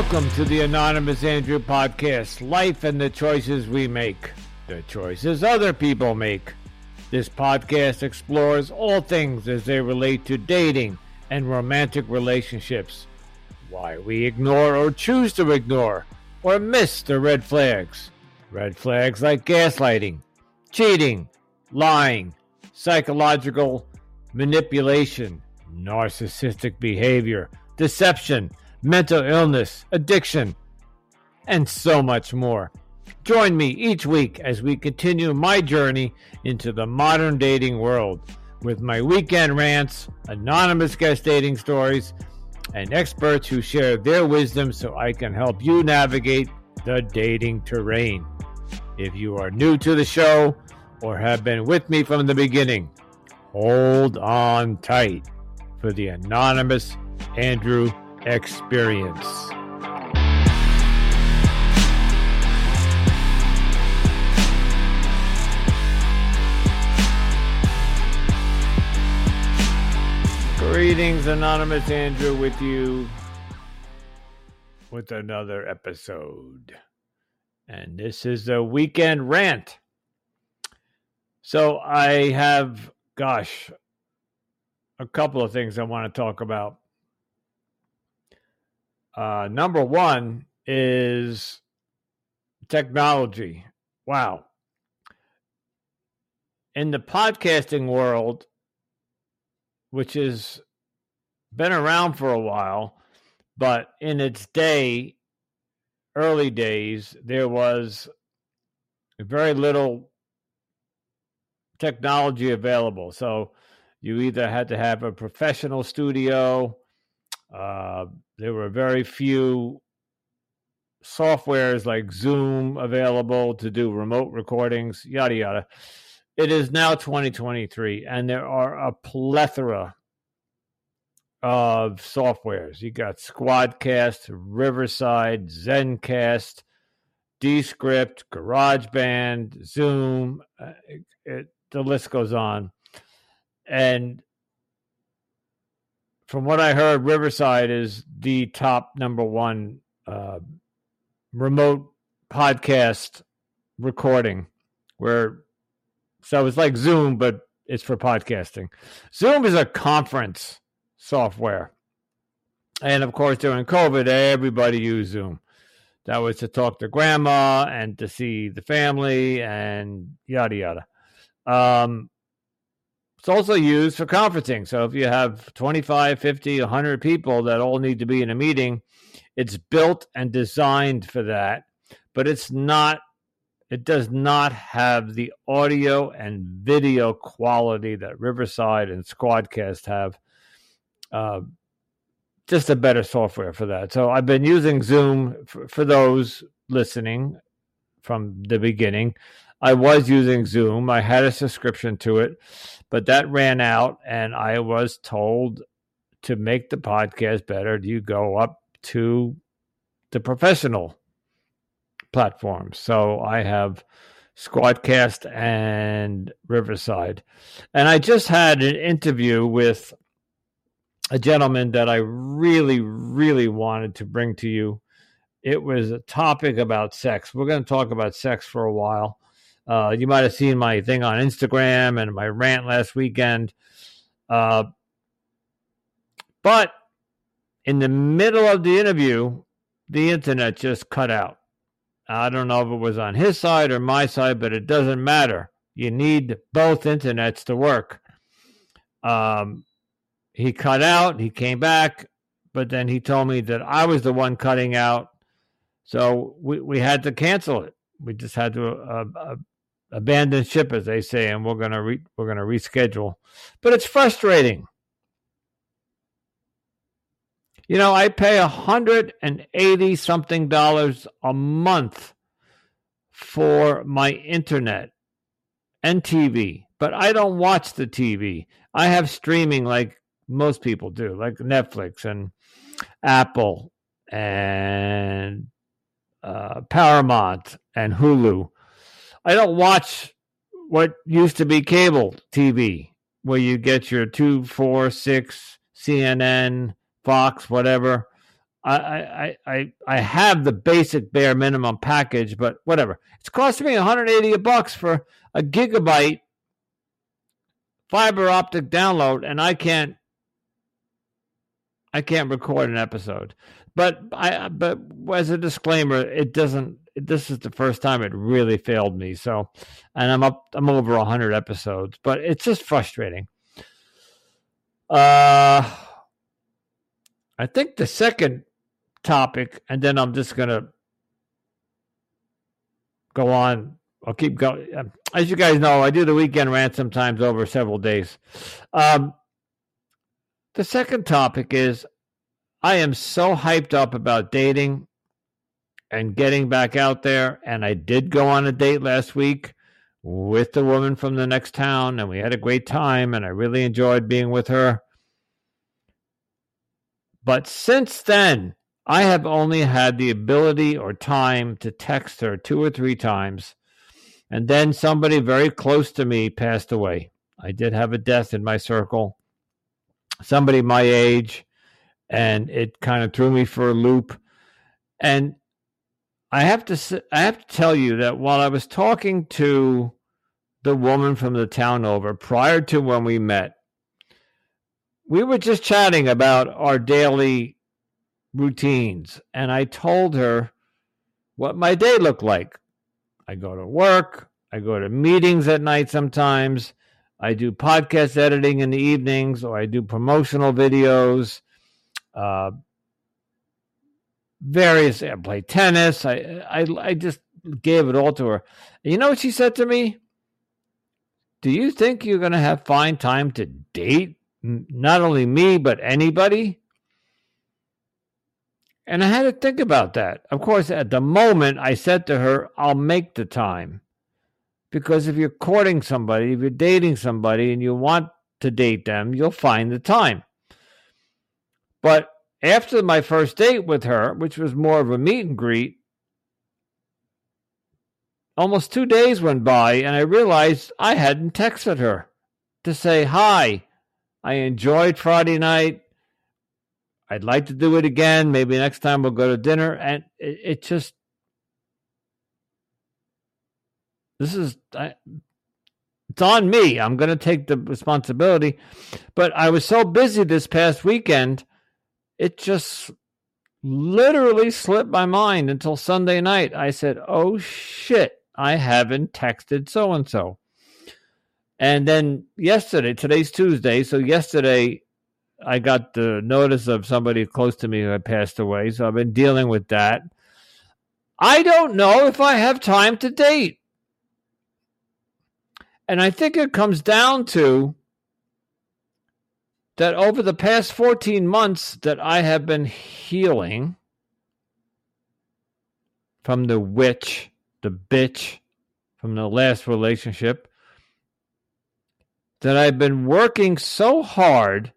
Welcome to the Anonymous Andrew podcast Life and the Choices We Make, the choices other people make. This podcast explores all things as they relate to dating and romantic relationships, why we ignore or choose to ignore or miss the red flags. Red flags like gaslighting, cheating, lying, psychological manipulation, narcissistic behavior, deception mental illness, addiction, and so much more. Join me each week as we continue my journey into the modern dating world with my weekend rants, anonymous guest dating stories, and experts who share their wisdom so I can help you navigate the dating terrain. If you are new to the show or have been with me from the beginning, hold on tight for the anonymous Andrew experience. Greetings, Anonymous Andrew, with you with another episode. And this is a weekend rant. So I have, gosh, a couple of things I want to talk about. Uh, number one is technology. Wow. In the podcasting world, which has been around for a while, but in its day, early days, there was very little technology available. So you either had to have a professional studio, uh, there were very few softwares like Zoom available to do remote recordings, yada, yada. It is now 2023, and there are a plethora of softwares. You got Squadcast, Riverside, Zencast, Descript, GarageBand, Zoom. Uh, it, it, the list goes on. And from what I heard, Riverside is the top number one uh, remote podcast recording. Where so it's like Zoom, but it's for podcasting. Zoom is a conference software, and of course during COVID, everybody used Zoom. That was to talk to grandma and to see the family and yada yada. Um, it's also used for conferencing. So if you have 25, 50, 100 people that all need to be in a meeting, it's built and designed for that, but it's not it does not have the audio and video quality that Riverside and Squadcast have. Uh, just a better software for that. So I've been using Zoom for, for those listening from the beginning. I was using Zoom. I had a subscription to it, but that ran out, and I was told to make the podcast better, you go up to the professional platforms. So I have Squadcast and Riverside. And I just had an interview with a gentleman that I really, really wanted to bring to you. It was a topic about sex. We're going to talk about sex for a while. Uh, you might have seen my thing on Instagram and my rant last weekend. Uh, but in the middle of the interview, the internet just cut out. I don't know if it was on his side or my side, but it doesn't matter. You need both internets to work. Um, he cut out, he came back, but then he told me that I was the one cutting out. So we, we had to cancel it. We just had to uh, uh, abandon ship, as they say, and we're gonna re- we're gonna reschedule. But it's frustrating. You know, I pay a hundred and eighty something dollars a month for my internet and TV, but I don't watch the TV. I have streaming like most people do, like Netflix and Apple and uh, Paramount and Hulu. I don't watch what used to be cable TV, where you get your two, four, six, CNN, Fox, whatever. I, I, I, I have the basic bare minimum package, but whatever. It's costing me 180 bucks for a gigabyte fiber optic download, and I can't I can't record an episode. But I but as a disclaimer, it doesn't this is the first time it really failed me. So and I'm up I'm over 100 episodes, but it's just frustrating. Uh I think the second topic and then I'm just going to go on I'll keep going. Um, as you guys know, I do the weekend rant sometimes over several days. Um, the second topic is I am so hyped up about dating and getting back out there. And I did go on a date last week with the woman from the next town, and we had a great time, and I really enjoyed being with her. But since then, I have only had the ability or time to text her two or three times and then somebody very close to me passed away. I did have a death in my circle, somebody my age, and it kind of threw me for a loop. And I have to I have to tell you that while I was talking to the woman from the town over prior to when we met, we were just chatting about our daily routines, and I told her what my day looked like. I go to work. I go to meetings at night sometimes. I do podcast editing in the evenings, or I do promotional videos. Uh, various. I play tennis. I, I I just gave it all to her. You know what she said to me? Do you think you're going to have fine time to date not only me but anybody? And I had to think about that. Of course, at the moment, I said to her, I'll make the time. Because if you're courting somebody, if you're dating somebody and you want to date them, you'll find the time. But after my first date with her, which was more of a meet and greet, almost two days went by and I realized I hadn't texted her to say, Hi, I enjoyed Friday night. I'd like to do it again. Maybe next time we'll go to dinner. And it, it just, this is, I, it's on me. I'm going to take the responsibility. But I was so busy this past weekend, it just literally slipped my mind until Sunday night. I said, oh shit, I haven't texted so and so. And then yesterday, today's Tuesday. So yesterday, I got the notice of somebody close to me who had passed away, so I've been dealing with that. I don't know if I have time to date. And I think it comes down to that over the past 14 months that I have been healing from the witch, the bitch from the last relationship, that I've been working so hard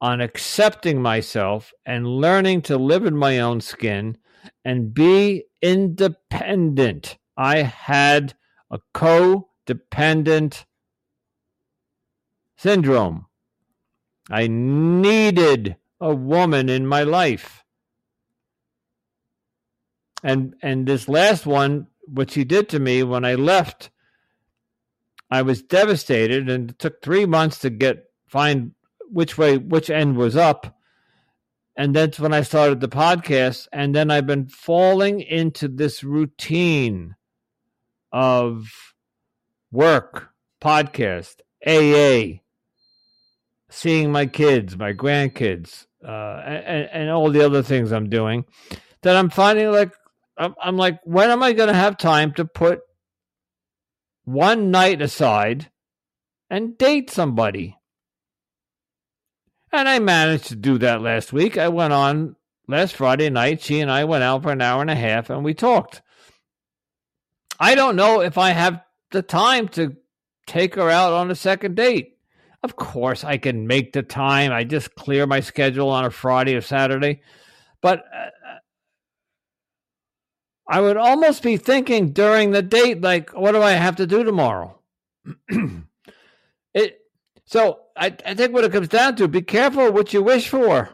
on accepting myself and learning to live in my own skin and be independent. I had a codependent syndrome. I needed a woman in my life. And and this last one, which he did to me when I left, I was devastated and it took three months to get find which way which end was up and that's when i started the podcast and then i've been falling into this routine of work podcast aa seeing my kids my grandkids uh, and, and all the other things i'm doing that i'm finding like i'm, I'm like when am i going to have time to put one night aside and date somebody and I managed to do that last week. I went on last Friday night. She and I went out for an hour and a half and we talked. I don't know if I have the time to take her out on a second date. Of course, I can make the time. I just clear my schedule on a Friday or Saturday. But uh, I would almost be thinking during the date, like, what do I have to do tomorrow? it so I, I think what it comes down to, be careful what you wish for.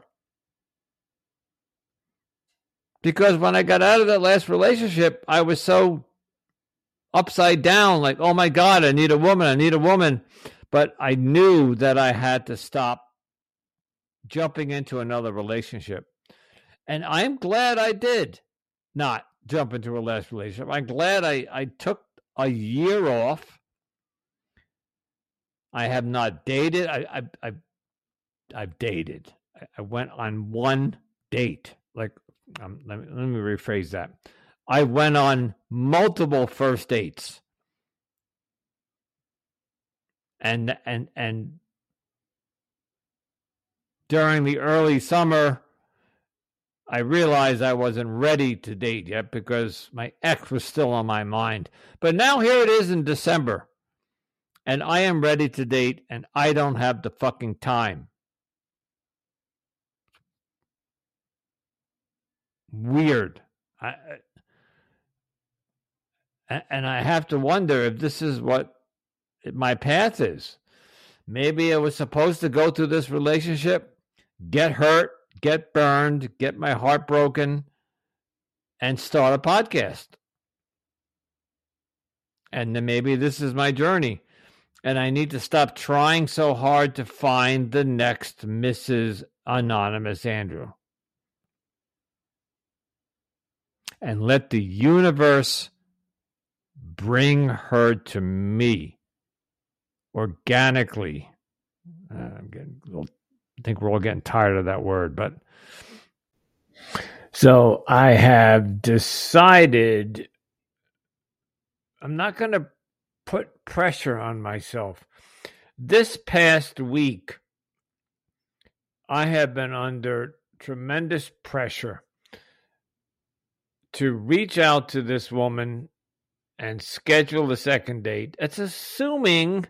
Because when I got out of that last relationship, I was so upside down like, oh my God, I need a woman, I need a woman. But I knew that I had to stop jumping into another relationship. And I'm glad I did not jump into a last relationship. I'm glad I, I took a year off. I have not dated. I, I, I I've dated. I went on one date. Like, um, let, me, let me rephrase that. I went on multiple first dates. And and and during the early summer, I realized I wasn't ready to date yet because my ex was still on my mind. But now here it is in December, and I am ready to date, and I don't have the fucking time. Weird. I, and I have to wonder if this is what my path is. Maybe I was supposed to go through this relationship get hurt, get burned, get my heart broken, and start a podcast. And then maybe this is my journey. And I need to stop trying so hard to find the next Mrs. Anonymous Andrew. And let the universe bring her to me organically. Uh, I'm getting I think we're all getting tired of that word, but so I have decided I'm not going to put pressure on myself. This past week, I have been under tremendous pressure to reach out to this woman and schedule the second date. It's assuming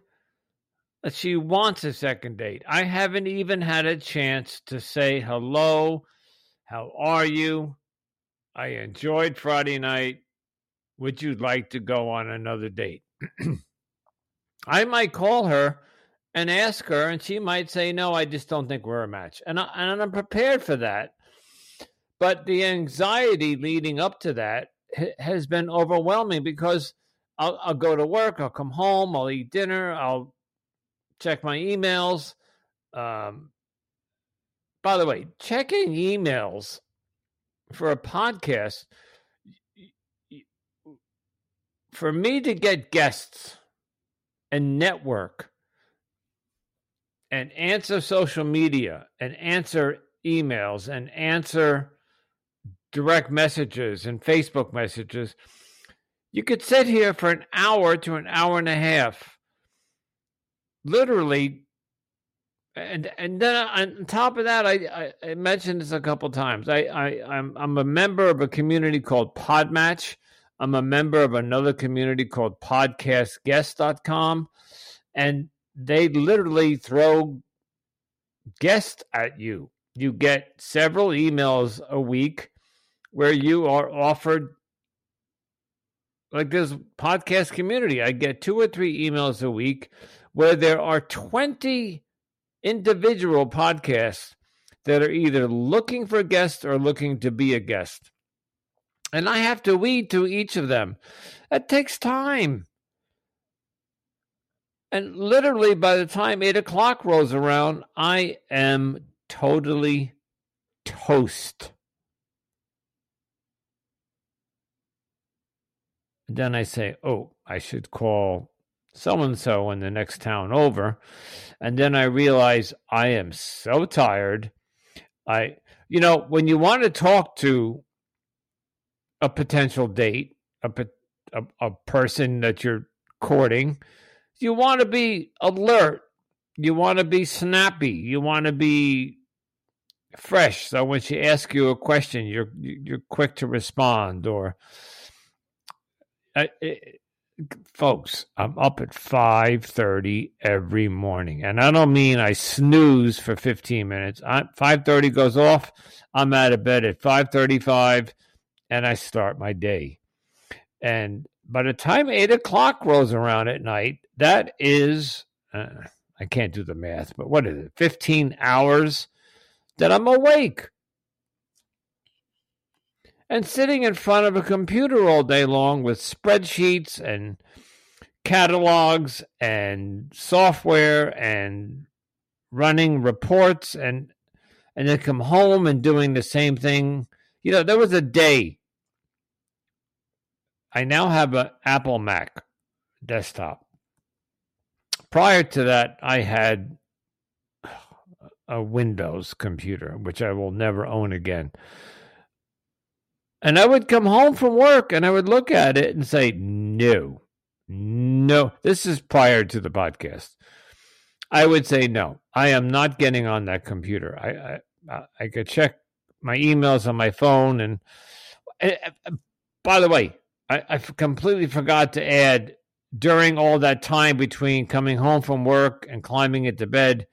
she wants a second date. I haven't even had a chance to say hello. How are you? I enjoyed Friday night. Would you like to go on another date? I might call her and ask her, and she might say, No, I just don't think we're a match. And, I, and I'm prepared for that. But the anxiety leading up to that has been overwhelming because I'll, I'll go to work, I'll come home, I'll eat dinner, I'll check my emails. Um, by the way, checking emails for a podcast, for me to get guests and network and answer social media and answer emails and answer direct messages and Facebook messages, you could sit here for an hour to an hour and a half literally and and then on top of that, I, I, mentioned this a couple times. I, I I'm I'm a member of a community called Podmatch. I'm a member of another community called PodcastGuest.com, and they literally throw guests at you. You get several emails a week where you are offered like this podcast community. I get two or three emails a week where there are 20 individual podcasts that are either looking for guests or looking to be a guest. And I have to weed through each of them. It takes time. And literally, by the time eight o'clock rolls around, I am totally toast. Then I say, oh, I should call so and so in the next town over. And then I realize I am so tired. I, you know, when you want to talk to a potential date, a, a, a person that you're courting, you want to be alert. You want to be snappy. You want to be fresh. So when she asks you a question, you're you're quick to respond. Or uh, folks, I'm up at 5:30 every morning. And I don't mean I snooze for 15 minutes. I 5:30 goes off, I'm out of bed at 5:35 and I start my day. And by the time 8 o'clock rolls around at night, that is uh, I can't do the math, but what is it? 15 hours that I'm awake. And sitting in front of a computer all day long with spreadsheets and catalogs and software and running reports and and then come home and doing the same thing. You know, there was a day. I now have an Apple Mac desktop. Prior to that, I had a Windows computer, which I will never own again. And I would come home from work and I would look at it and say, no, no. This is prior to the podcast. I would say no. I am not getting on that computer. I I, I could check my emails on my phone, and, and by the way, I, I completely forgot to add during all that time between coming home from work and climbing into bed,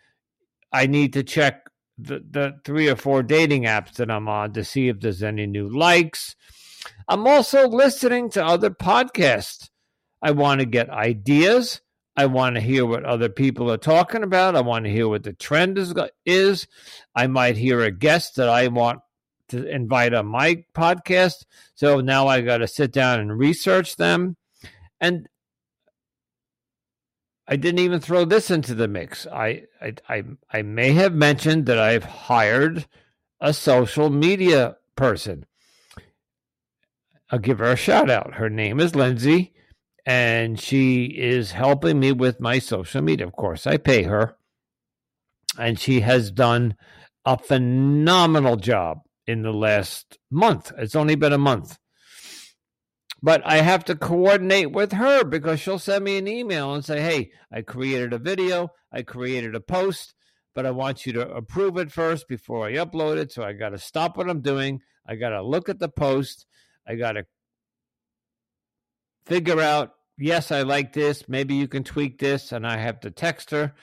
I need to check the, the three or four dating apps that I'm on to see if there's any new likes. I'm also listening to other podcasts. I want to get ideas. I want to hear what other people are talking about. I want to hear what the trend is. is. I might hear a guest that I want to invite on my podcast. So now I got to sit down and research them. And I didn't even throw this into the mix. I, I, I, I may have mentioned that I've hired a social media person. I'll give her a shout out. Her name is Lindsay and she is helping me with my social media. Of course, I pay her, and she has done a phenomenal job in the last month. It's only been a month. But I have to coordinate with her because she'll send me an email and say, Hey, I created a video, I created a post, but I want you to approve it first before I upload it. So I got to stop what I'm doing. I got to look at the post. I got to figure out yes, I like this. Maybe you can tweak this. And I have to text her.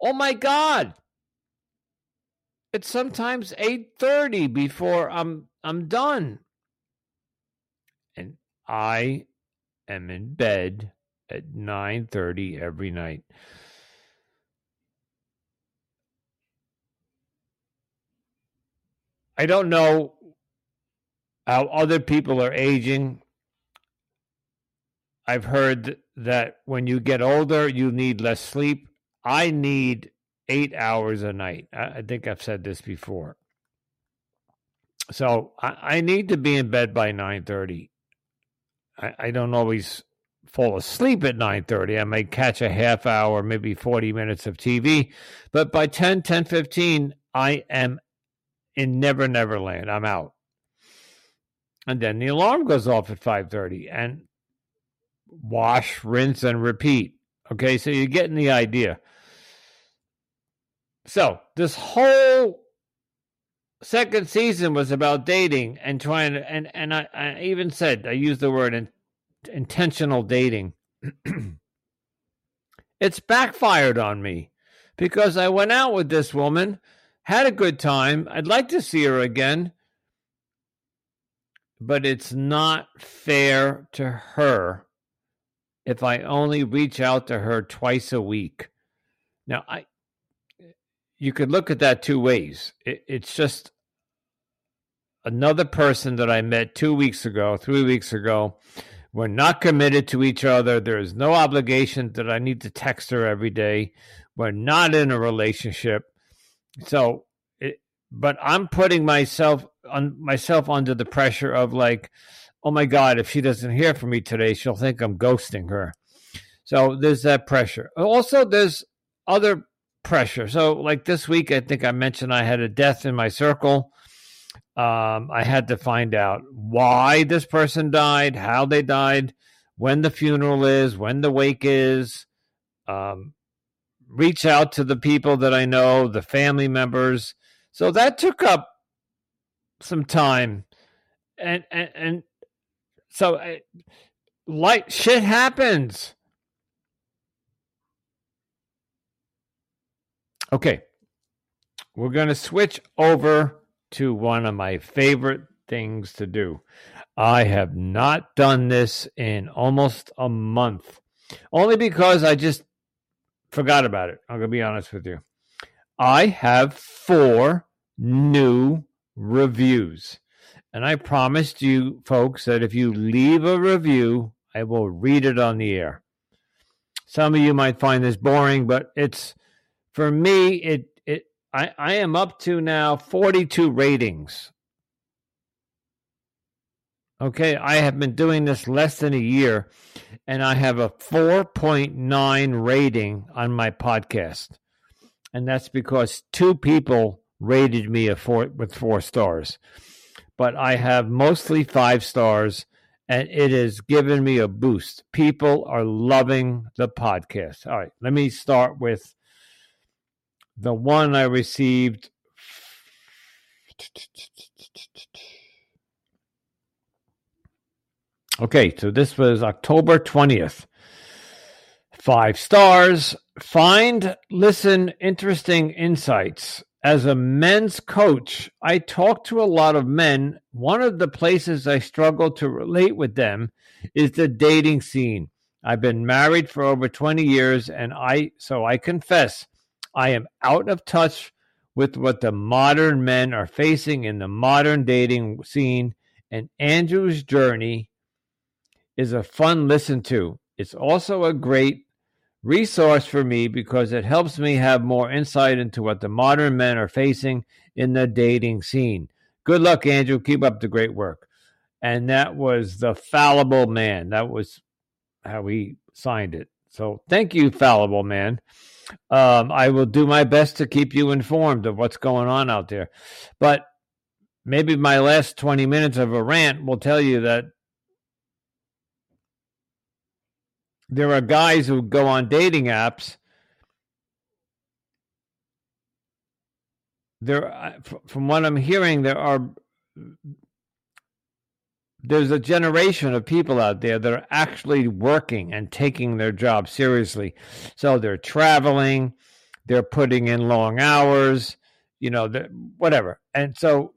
Oh my God. It's sometimes 8:30 before I'm I'm done. I am in bed at 9:30 every night. I don't know how other people are aging. I've heard that when you get older, you need less sleep. I need eight hours a night. I, think I've said this before. So I, I need to be in bed by nine thirty. I, I don't always fall asleep at 9.30 i may catch a half hour maybe 40 minutes of tv but by 10 10 15 i am in never never land i'm out and then the alarm goes off at 5.30 and wash, rinse, and repeat. Okay, so you're getting the idea. So this whole second season was about dating and trying to, and and I, I even said I used the word in, intentional dating. it's backfired on me because I went out with this woman, had a good time. I'd like to see her again, but it's not fair to her if I only reach out to her twice a week. Now, I you could look at that two ways. It, it's just another person that I met two weeks ago, three weeks ago. We're not committed to each other. There is no obligation that I need to text her every day. We're not in a relationship. So, it, but I'm putting myself on myself under the pressure of like, oh my God, if she doesn't hear from me today, she'll think I'm ghosting her. So there's that pressure. Also, there's other pressure. So, like this week, I think I mentioned I had a death in my circle. Um, I had to find out why this person died, how they died, when the funeral is, when the wake is. Um, reach out to the people that I know, the family members. So that took up some time, and and, and so, uh, like shit happens. Okay, we're going to switch over to one of my favorite things to do. I have not done this in almost a month, only because I just forgot about it. I'm going to be honest with you. I have four new reviews. And I promised you folks that if you leave a review, I will read it on the air. Some of you might find this boring, but it's for me, it it I, I am up to now 42 ratings. Okay, I have been doing this less than a year and I have a 4.9 rating on my podcast. And that's because two people rated me a four with four stars. But I have mostly five stars and it has given me a boost. People are loving the podcast. All right, let me start with the one I received. Okay, so this was October 20th. Five stars. Find, listen, interesting insights. As a men's coach, I talk to a lot of men. One of the places I struggle to relate with them is the dating scene. I've been married for over 20 years and I so I confess I am out of touch with what the modern men are facing in the modern dating scene and Andrew's journey is a fun listen to. It's also a great resource for me because it helps me have more insight into what the modern men are facing in the dating scene. Good luck, Andrew. Keep up the great work. And that was the fallible man. That was how he signed it. So thank you, fallible man. Um, I will do my best to keep you informed of what's going on out there. But maybe my last 20 minutes of a rant will tell you that there are guys who go on dating apps. There, from what I'm hearing, there are there's a generation of people out there that are actually working and taking their job seriously. So they're traveling, they're putting in long hours, you know, whatever. And so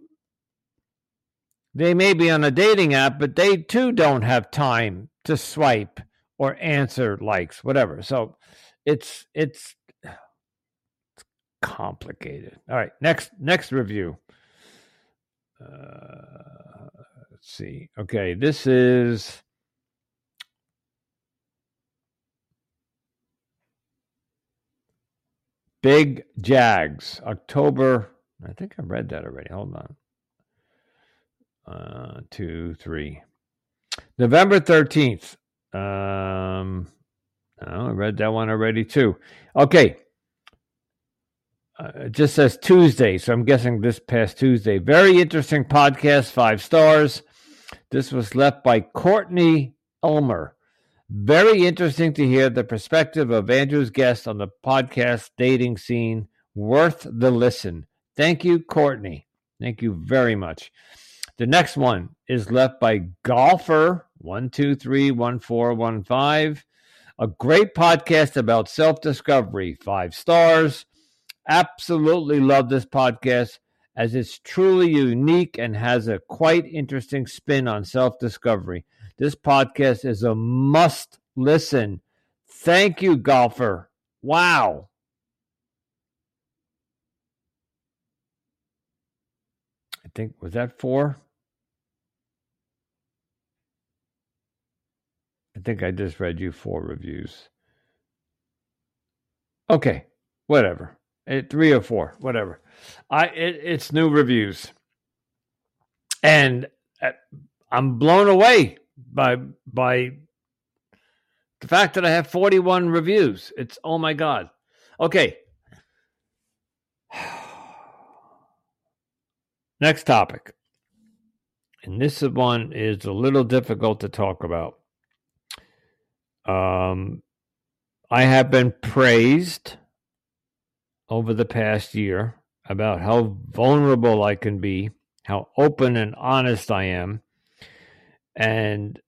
they may be on a dating app, but they too don't have time to swipe or answer likes, whatever. So it's it's it's complicated. All right, next next review. Uh, let's see. Okay, this is Big Jags, October. I think I read that already. Hold on. Uh, two, three. November 13th. Um, oh, I read that one already too. Okay. Uh, it just says Tuesday, so I'm guessing this past Tuesday. Very interesting podcast, five stars. This was left by Courtney Elmer. Very interesting to hear the perspective of Andrew's guest on the podcast dating scene. Worth the listen. Thank you, Courtney. Thank you very much. The next one is left by Golfer one two three one four one five. A great podcast about self discovery. Five stars. Absolutely love this podcast as it's truly unique and has a quite interesting spin on self discovery. This podcast is a must listen. Thank you, golfer. Wow. I think, was that four? I think I just read you four reviews. Okay, whatever. It, three or four, whatever. I it, it's new reviews, and uh, I'm blown away by by the fact that I have 41 reviews. It's oh my god. Okay. Next topic. And this one is a little difficult to talk about. Um, I have been praised over the past year about how vulnerable I can be, how open and honest I am, and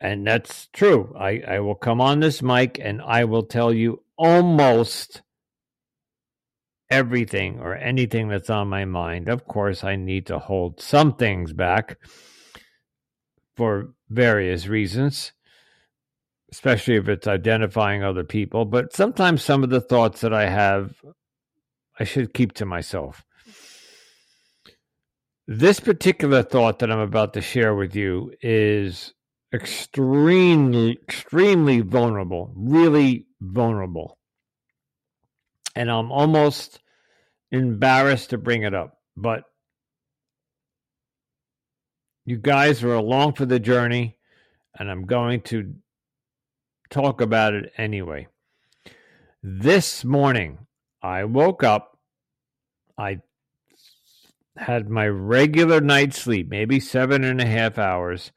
and that's true. I, I will come on this mic and I will tell you almost everything or anything that's on my mind. Of course, I need to hold some things back for various reasons especially if it's identifying other people. But sometimes some of the thoughts that I have, I should keep to myself. This particular thought that I'm about to share with you is extremely, extremely vulnerable, really vulnerable. And I'm almost embarrassed to bring it up, but you guys are along for the journey, and I'm going to talk about it anyway. This morning, I woke up. I had my regular night sleep, maybe seven and a half hours,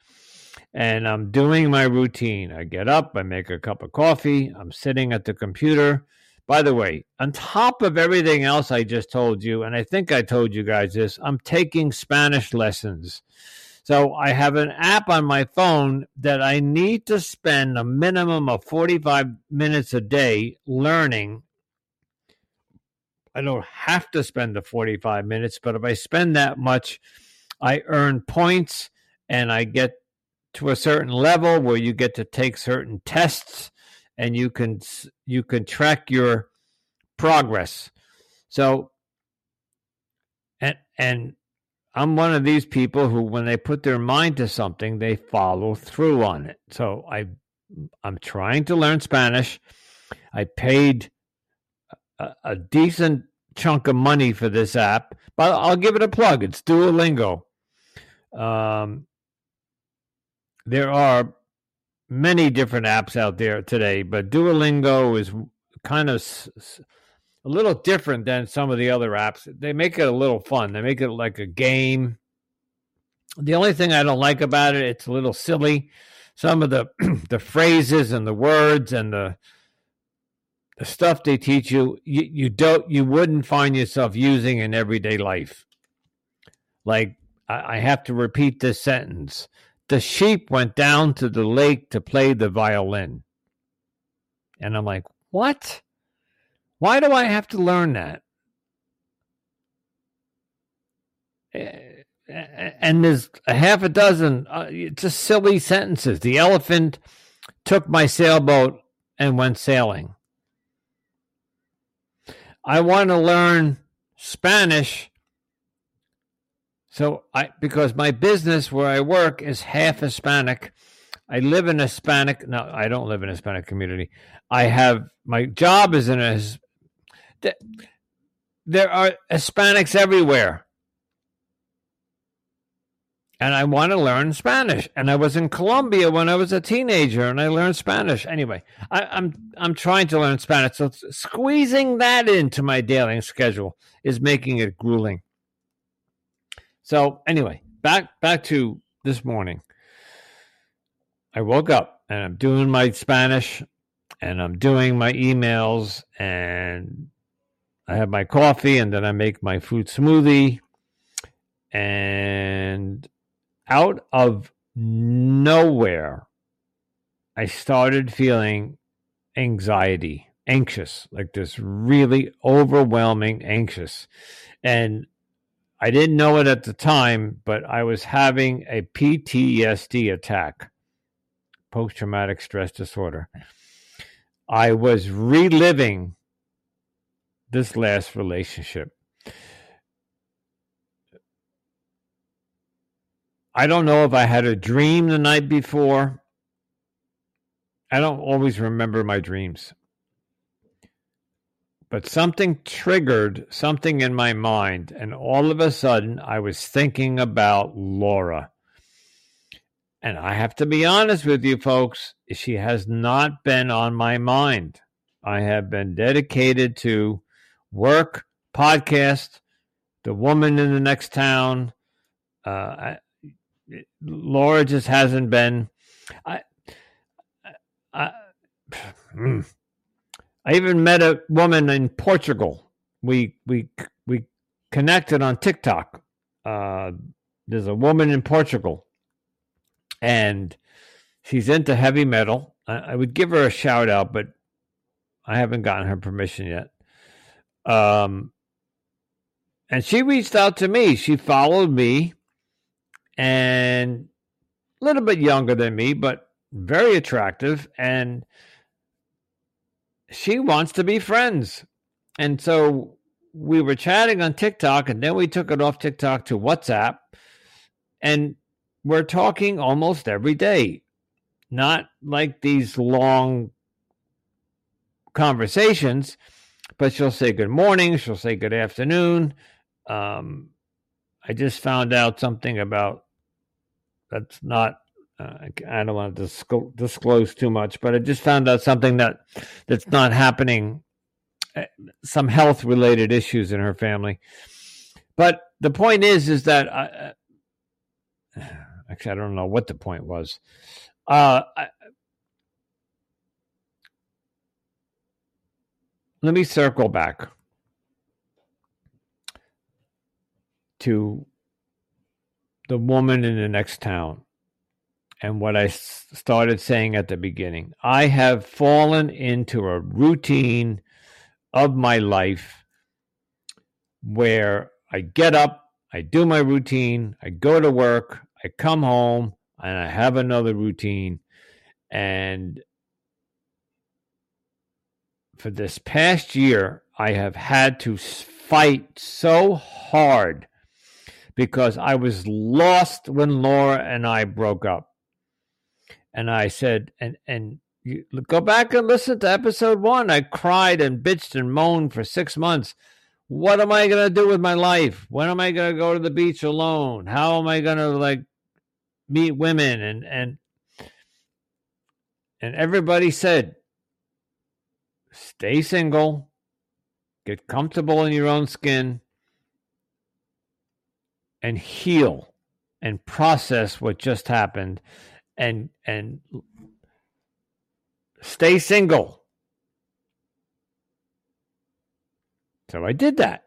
and I'm doing my routine. I get up, I make a cup of coffee, I'm sitting at the computer. By the way, on top of everything else I just told you, and I think I told you guys this, I'm taking Spanish lessons. So I have an app on my phone that I need to spend a minimum of 45 minutes a day learning. I don't have to spend the 45 minutes, but if I spend that much, I earn points and I get to a certain level where you get to take certain tests and you can you can track your progress. So and and I'm one of these people who, when they put their mind to something, they follow through on it. So I, I'm trying to learn Spanish. I paid a, a decent chunk of money for this app, but I'll give it a plug. It's Duolingo. Um, there are many different apps out there today, but Duolingo is kind of a little different than some of the other apps. They make it a little fun. They make it like a game. The only thing I don't like about it, it's a little silly. Some of the the phrases and the words and the the stuff they teach you, you, you don't you wouldn't find yourself using in everyday life. Like I, I have to repeat this sentence. The sheep went down to the lake to play the violin. And I'm like, what? Why do I have to learn that? And there's a half a dozen uh, just silly sentences. The elephant took my sailboat and went sailing. I want to learn Spanish. So I because my business where I work is half Hispanic. I live in a Hispanic. No, I don't live in a Hispanic community. I have my job is in a there are Hispanics everywhere. And I want to learn Spanish. And I was in Colombia when I was a teenager and I learned Spanish. Anyway, I, I'm I'm trying to learn Spanish. So squeezing that into my daily schedule is making it grueling. So anyway, back back to this morning. I woke up and I'm doing my Spanish and I'm doing my emails and I have my coffee and then I make my fruit smoothie. And out of nowhere, I started feeling anxiety, anxious, like this really overwhelming anxious. And I didn't know it at the time, but I was having a PTSD attack, post traumatic stress disorder. I was reliving this last relationship. I don't know if I had a dream the night before. I don't always remember my dreams. But something triggered something in my mind, and all of a sudden I was thinking about Laura. And I have to be honest with you, folks, she has not been on my mind. I have been dedicated to work, podcast, the woman in the next town. Uh, I, Laura just hasn't been. I, I, hmm. I even met a woman in Portugal. We we we connected on TikTok. Uh, there's a woman in Portugal, and she's into heavy metal. I, I would give her a shout out, but I haven't gotten her permission yet. Um, and she reached out to me. She followed me and a little bit younger than me, but very attractive. And she wants to be friends. And so we were chatting on TikTok and then we took it off TikTok to WhatsApp and we're talking almost every day. Not like these long conversations, but she'll say good morning, she'll say good afternoon. Um, I just found out something about that's not uh, I don't want to disclose too much, but I just found out something that that's not happening. Eh, some health related issues in her family, but the point is, is that I, actually I don't know what the point was. Uh, I, let me circle back to the woman in the next town and what I started saying at the beginning. I have fallen into a routine of my life where I get up, I do my routine, I go to work, I come home, and I have another routine. And for this past year, I have had to fight so hard because I was lost when Laura and I broke up and I said, and and you go back and listen to episode one. I cried and bitched and moaned for six months. What am I going to do with my life? When am I going to go to the beach alone? How am I going to like meet women? And and and everybody said, stay single, get comfortable in your own skin, and heal and process what just happened and and stay single. So I did that.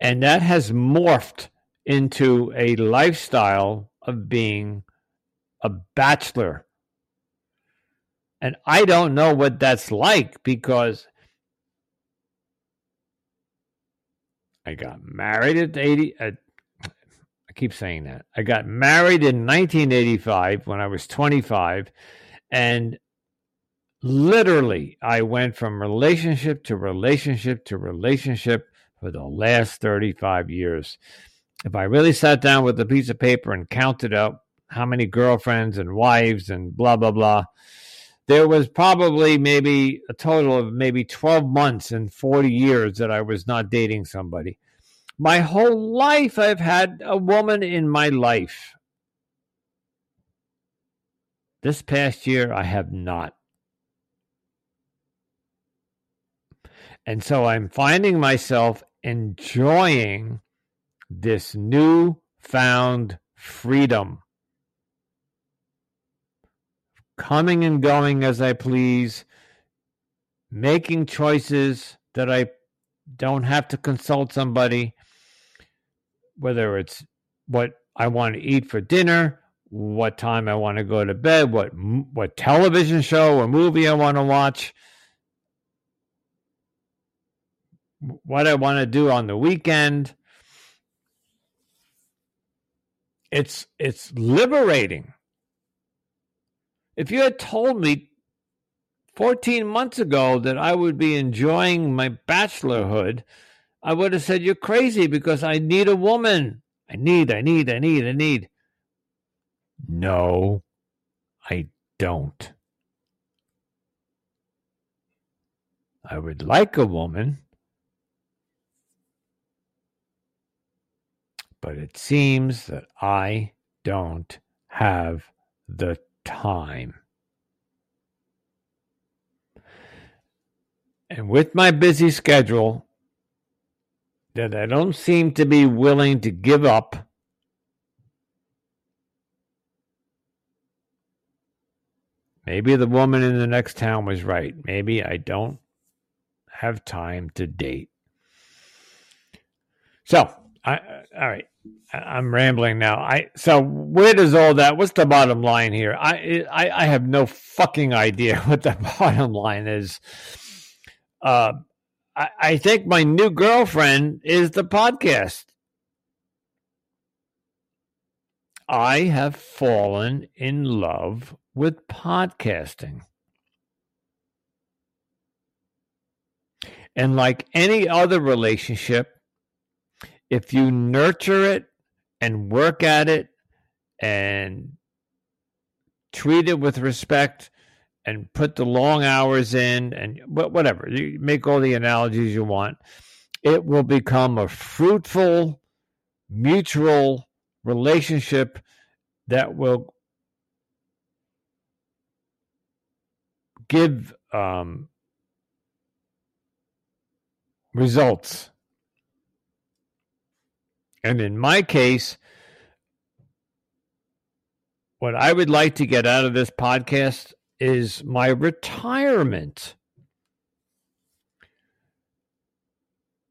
And that has morphed into a lifestyle of being a bachelor. And I don't know what that's like because I got married at 80 at I keep saying that. I got married in 1985 when I was 25. And literally, I went from relationship to relationship to relationship for the last 35 years. If I really sat down with a piece of paper and counted up how many girlfriends and wives and blah, blah, blah, there was probably maybe a total of maybe 12 months and 40 years that I was not dating somebody. My whole life, I've had a woman in my life. This past year, I have not. And so I'm finding myself enjoying this new found freedom. Coming and going as I please, making choices that I don't have to consult somebody whether it's what I want to eat for dinner, what time I want to go to bed, what what television show or movie I want to watch, what I want to do on the weekend. It's it's liberating. If you had told me 14 months ago that I would be enjoying my bachelorhood, I would have said, You're crazy because I need a woman. I need, I need, I need, I need. No, I don't. I would like a woman, but it seems that I don't have the time. And with my busy schedule, that I don't seem to be willing to give up. Maybe the woman in the next town was right. Maybe I don't have time to date. So, I, all right, I'm rambling now. I so where does all that? What's the bottom line here? I I, I have no fucking idea what the bottom line is. Uh, I, I think my new girlfriend is the podcast. I have fallen in love with podcasting. And like any other relationship, if you nurture it and work at it and treat it with respect and put the long hours in and whatever, you make all the analogies you want, it will become a fruitful, mutual relationship that will give um, results. And in my case, what I would like to get out of this podcast is my retirement.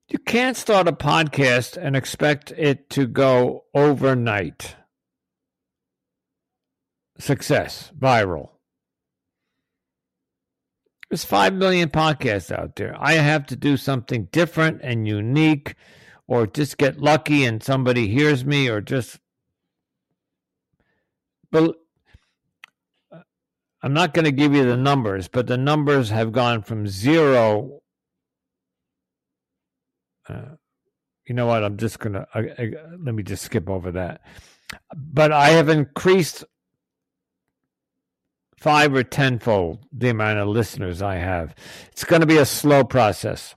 You can't start a podcast and expect it to go overnight. Success, viral. There's 5 million podcasts out there. I have to do something different and unique, or just get lucky and somebody hears me, or just. But I'm not going to give you the numbers, but the numbers have gone from zero uh, you know what? I'm just gonna let me just skip over that. But I have increased five or tenfold the amount of listeners I have. It's going to be a slow process.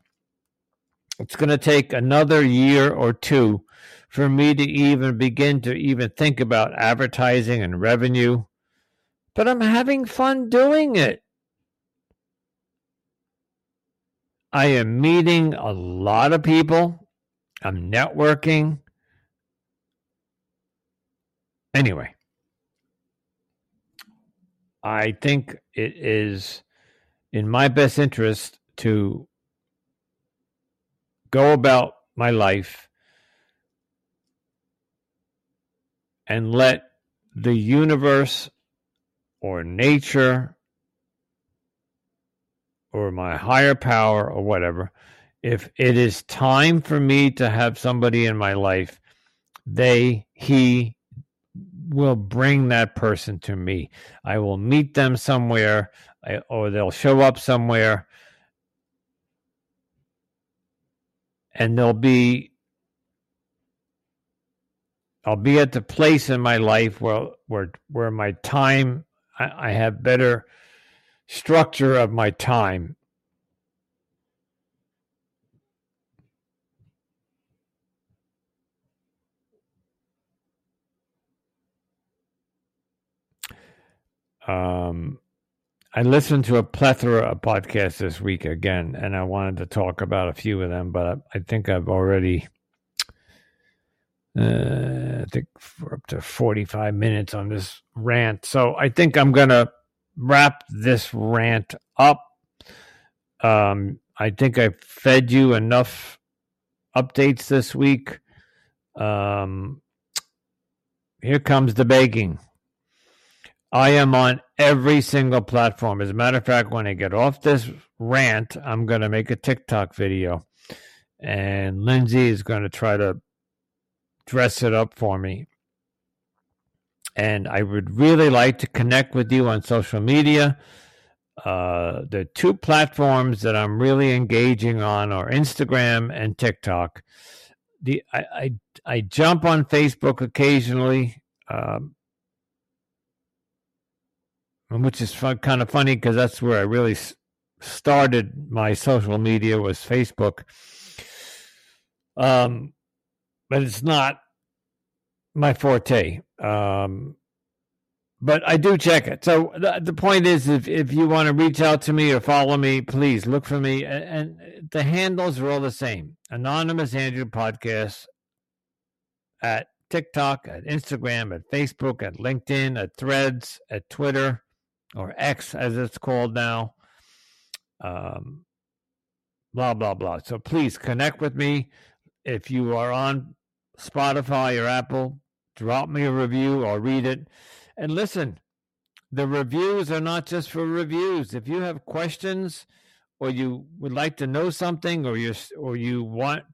It's going to take another year or two for me to even begin to even think about advertising and revenue. But I'm having fun doing it. I am meeting a lot of people. I'm networking. Anyway, I think it is in my best interest to go about my life and let the universe or nature or my higher power or whatever, if it is time for me to have somebody in my life, they, he will bring that person to me. I will meet them somewhere or they'll show up somewhere and they'll be I'll be at the place in my life where where where my time I, I have better structure of my time. Um, I listened to a plethora of podcasts this week again, and I wanted to talk about a few of them, but I, I think I've already, uh, I think for up to 45 minutes on this rant. So I think I'm going to wrap this rant up. Um, I think I fed you enough updates this week. Um, here comes the begging. I am on every single platform. As a matter of fact, when I get off this rant, I'm going to make a TikTok video. And Lindsay is going to try to dress it up for me. And I would really like to connect with you on social media. Uh, the two platforms that I'm really engaging on are Instagram and TikTok. The I I, I jump on Facebook occasionally, um, which is fun, kind of funny because that's where I really started my social media was Facebook. Um, but it's not my forte. Um, but I do check it. So the, the point is, if, if you want to reach out to me or follow me, please look for me. And, and the handles are all the same Anonymous Andrew Podcast at TikTok, at Instagram, at Facebook, at LinkedIn, at Threads, at Twitter, or X as it's called now. Um, blah, blah, blah. So please connect with me. If you are on Spotify or Apple, drop me a review or read it. And listen, the reviews are not just for reviews. If you have questions or you would like to know something or you or you want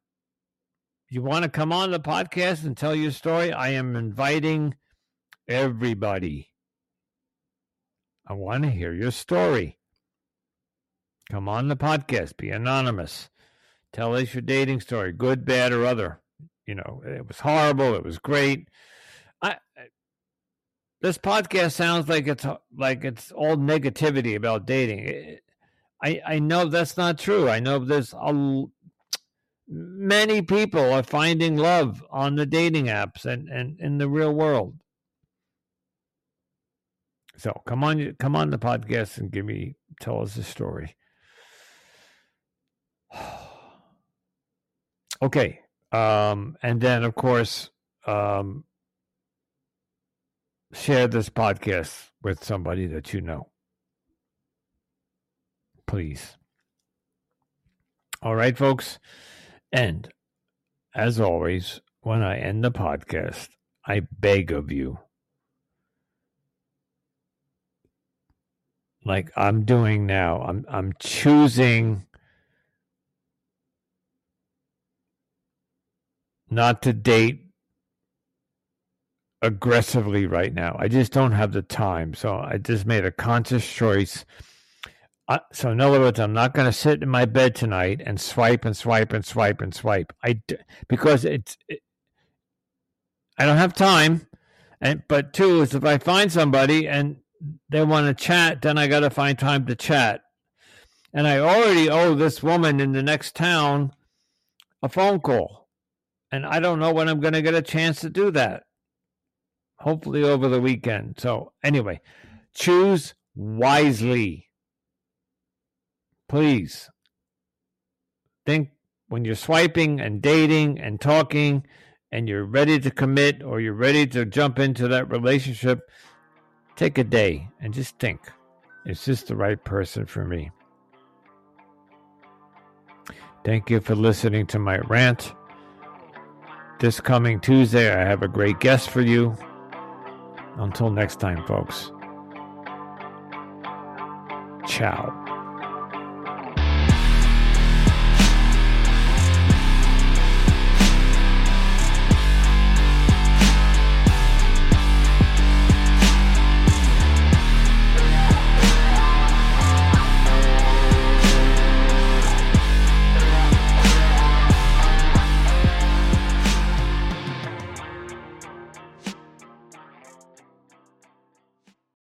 you want to come on the podcast and tell your story, I am inviting everybody. I want to hear your story. Come on the podcast, be anonymous. Tell us your dating story, good, bad, or other. You know, it was horrible. It was great. I this podcast sounds like it's like it's all negativity about dating. I I know that's not true. I know there's a, many people are finding love on the dating apps and and in the real world. So come on, come on the podcast and give me tell us a story. okay, um, and then of course, um, share this podcast with somebody that you know. Please. All right, folks. And as always, when I end the podcast, I beg of you, like I'm doing now, I'm I'm choosing not to date aggressively right now. I just don't have the time. So I just made a conscious choice. So in other words, I'm not going to sit in my bed tonight and swipe and swipe and swipe and swipe. I because it's it, I don't have time. And but two is if I find somebody and they want to chat, then I got to find time to chat. And I already owe this woman in the next town a phone call. And I don't know when I'm going to get a chance to do that hopefully over the weekend. So, anyway, choose wisely. Please think when you're swiping and dating and talking and you're ready to commit or you're ready to jump into that relationship, take a day and just think is this the right person for me? Thank you for listening to my rant. This coming Tuesday, I have a great guest for you. Until next time, folks. Ciao.